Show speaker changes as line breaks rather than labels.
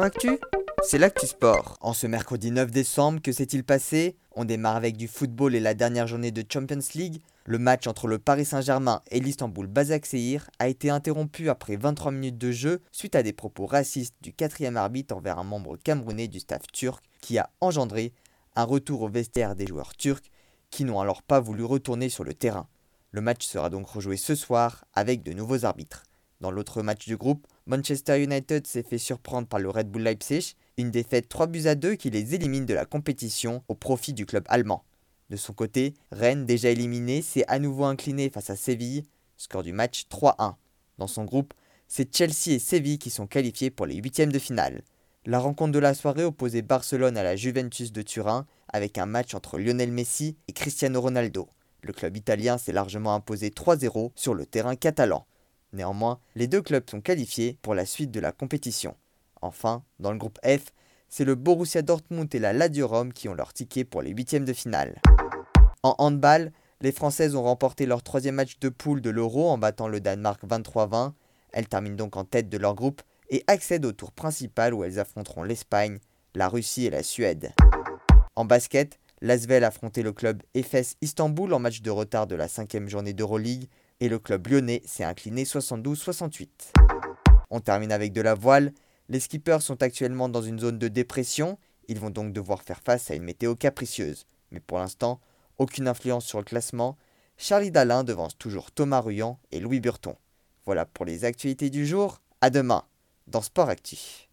Actu? C'est l'actu sport. En ce mercredi 9 décembre, que s'est-il passé? On démarre avec du football et la dernière journée de Champions League. Le match entre le Paris Saint-Germain et l'Istanbul Basaksehir a été interrompu après 23 minutes de jeu suite à des propos racistes du quatrième arbitre envers un membre camerounais du staff turc qui a engendré un retour au vestiaire des joueurs turcs qui n'ont alors pas voulu retourner sur le terrain. Le match sera donc rejoué ce soir avec de nouveaux arbitres. Dans l'autre match du groupe, Manchester United s'est fait surprendre par le Red Bull Leipzig, une défaite 3 buts à 2 qui les élimine de la compétition au profit du club allemand. De son côté, Rennes, déjà éliminé, s'est à nouveau incliné face à Séville, score du match 3-1. Dans son groupe, c'est Chelsea et Séville qui sont qualifiés pour les huitièmes de finale. La rencontre de la soirée opposait Barcelone à la Juventus de Turin avec un match entre Lionel Messi et Cristiano Ronaldo. Le club italien s'est largement imposé 3-0 sur le terrain catalan. Néanmoins, les deux clubs sont qualifiés pour la suite de la compétition. Enfin, dans le groupe F, c'est le Borussia Dortmund et la Lazio Rome qui ont leur ticket pour les huitièmes de finale. En handball, les Françaises ont remporté leur troisième match de poule de l'Euro en battant le Danemark 23-20. Elles terminent donc en tête de leur groupe et accèdent au tour principal où elles affronteront l'Espagne, la Russie et la Suède. En basket, l'Asvel affrontait le club FS Istanbul en match de retard de la cinquième journée d'Euroleague et le club lyonnais s'est incliné 72-68. On termine avec de la voile. Les skippers sont actuellement dans une zone de dépression. Ils vont donc devoir faire face à une météo capricieuse. Mais pour l'instant, aucune influence sur le classement. Charlie Dalin devance toujours Thomas Ruyant et Louis Burton. Voilà pour les actualités du jour. À demain dans Sport Actif.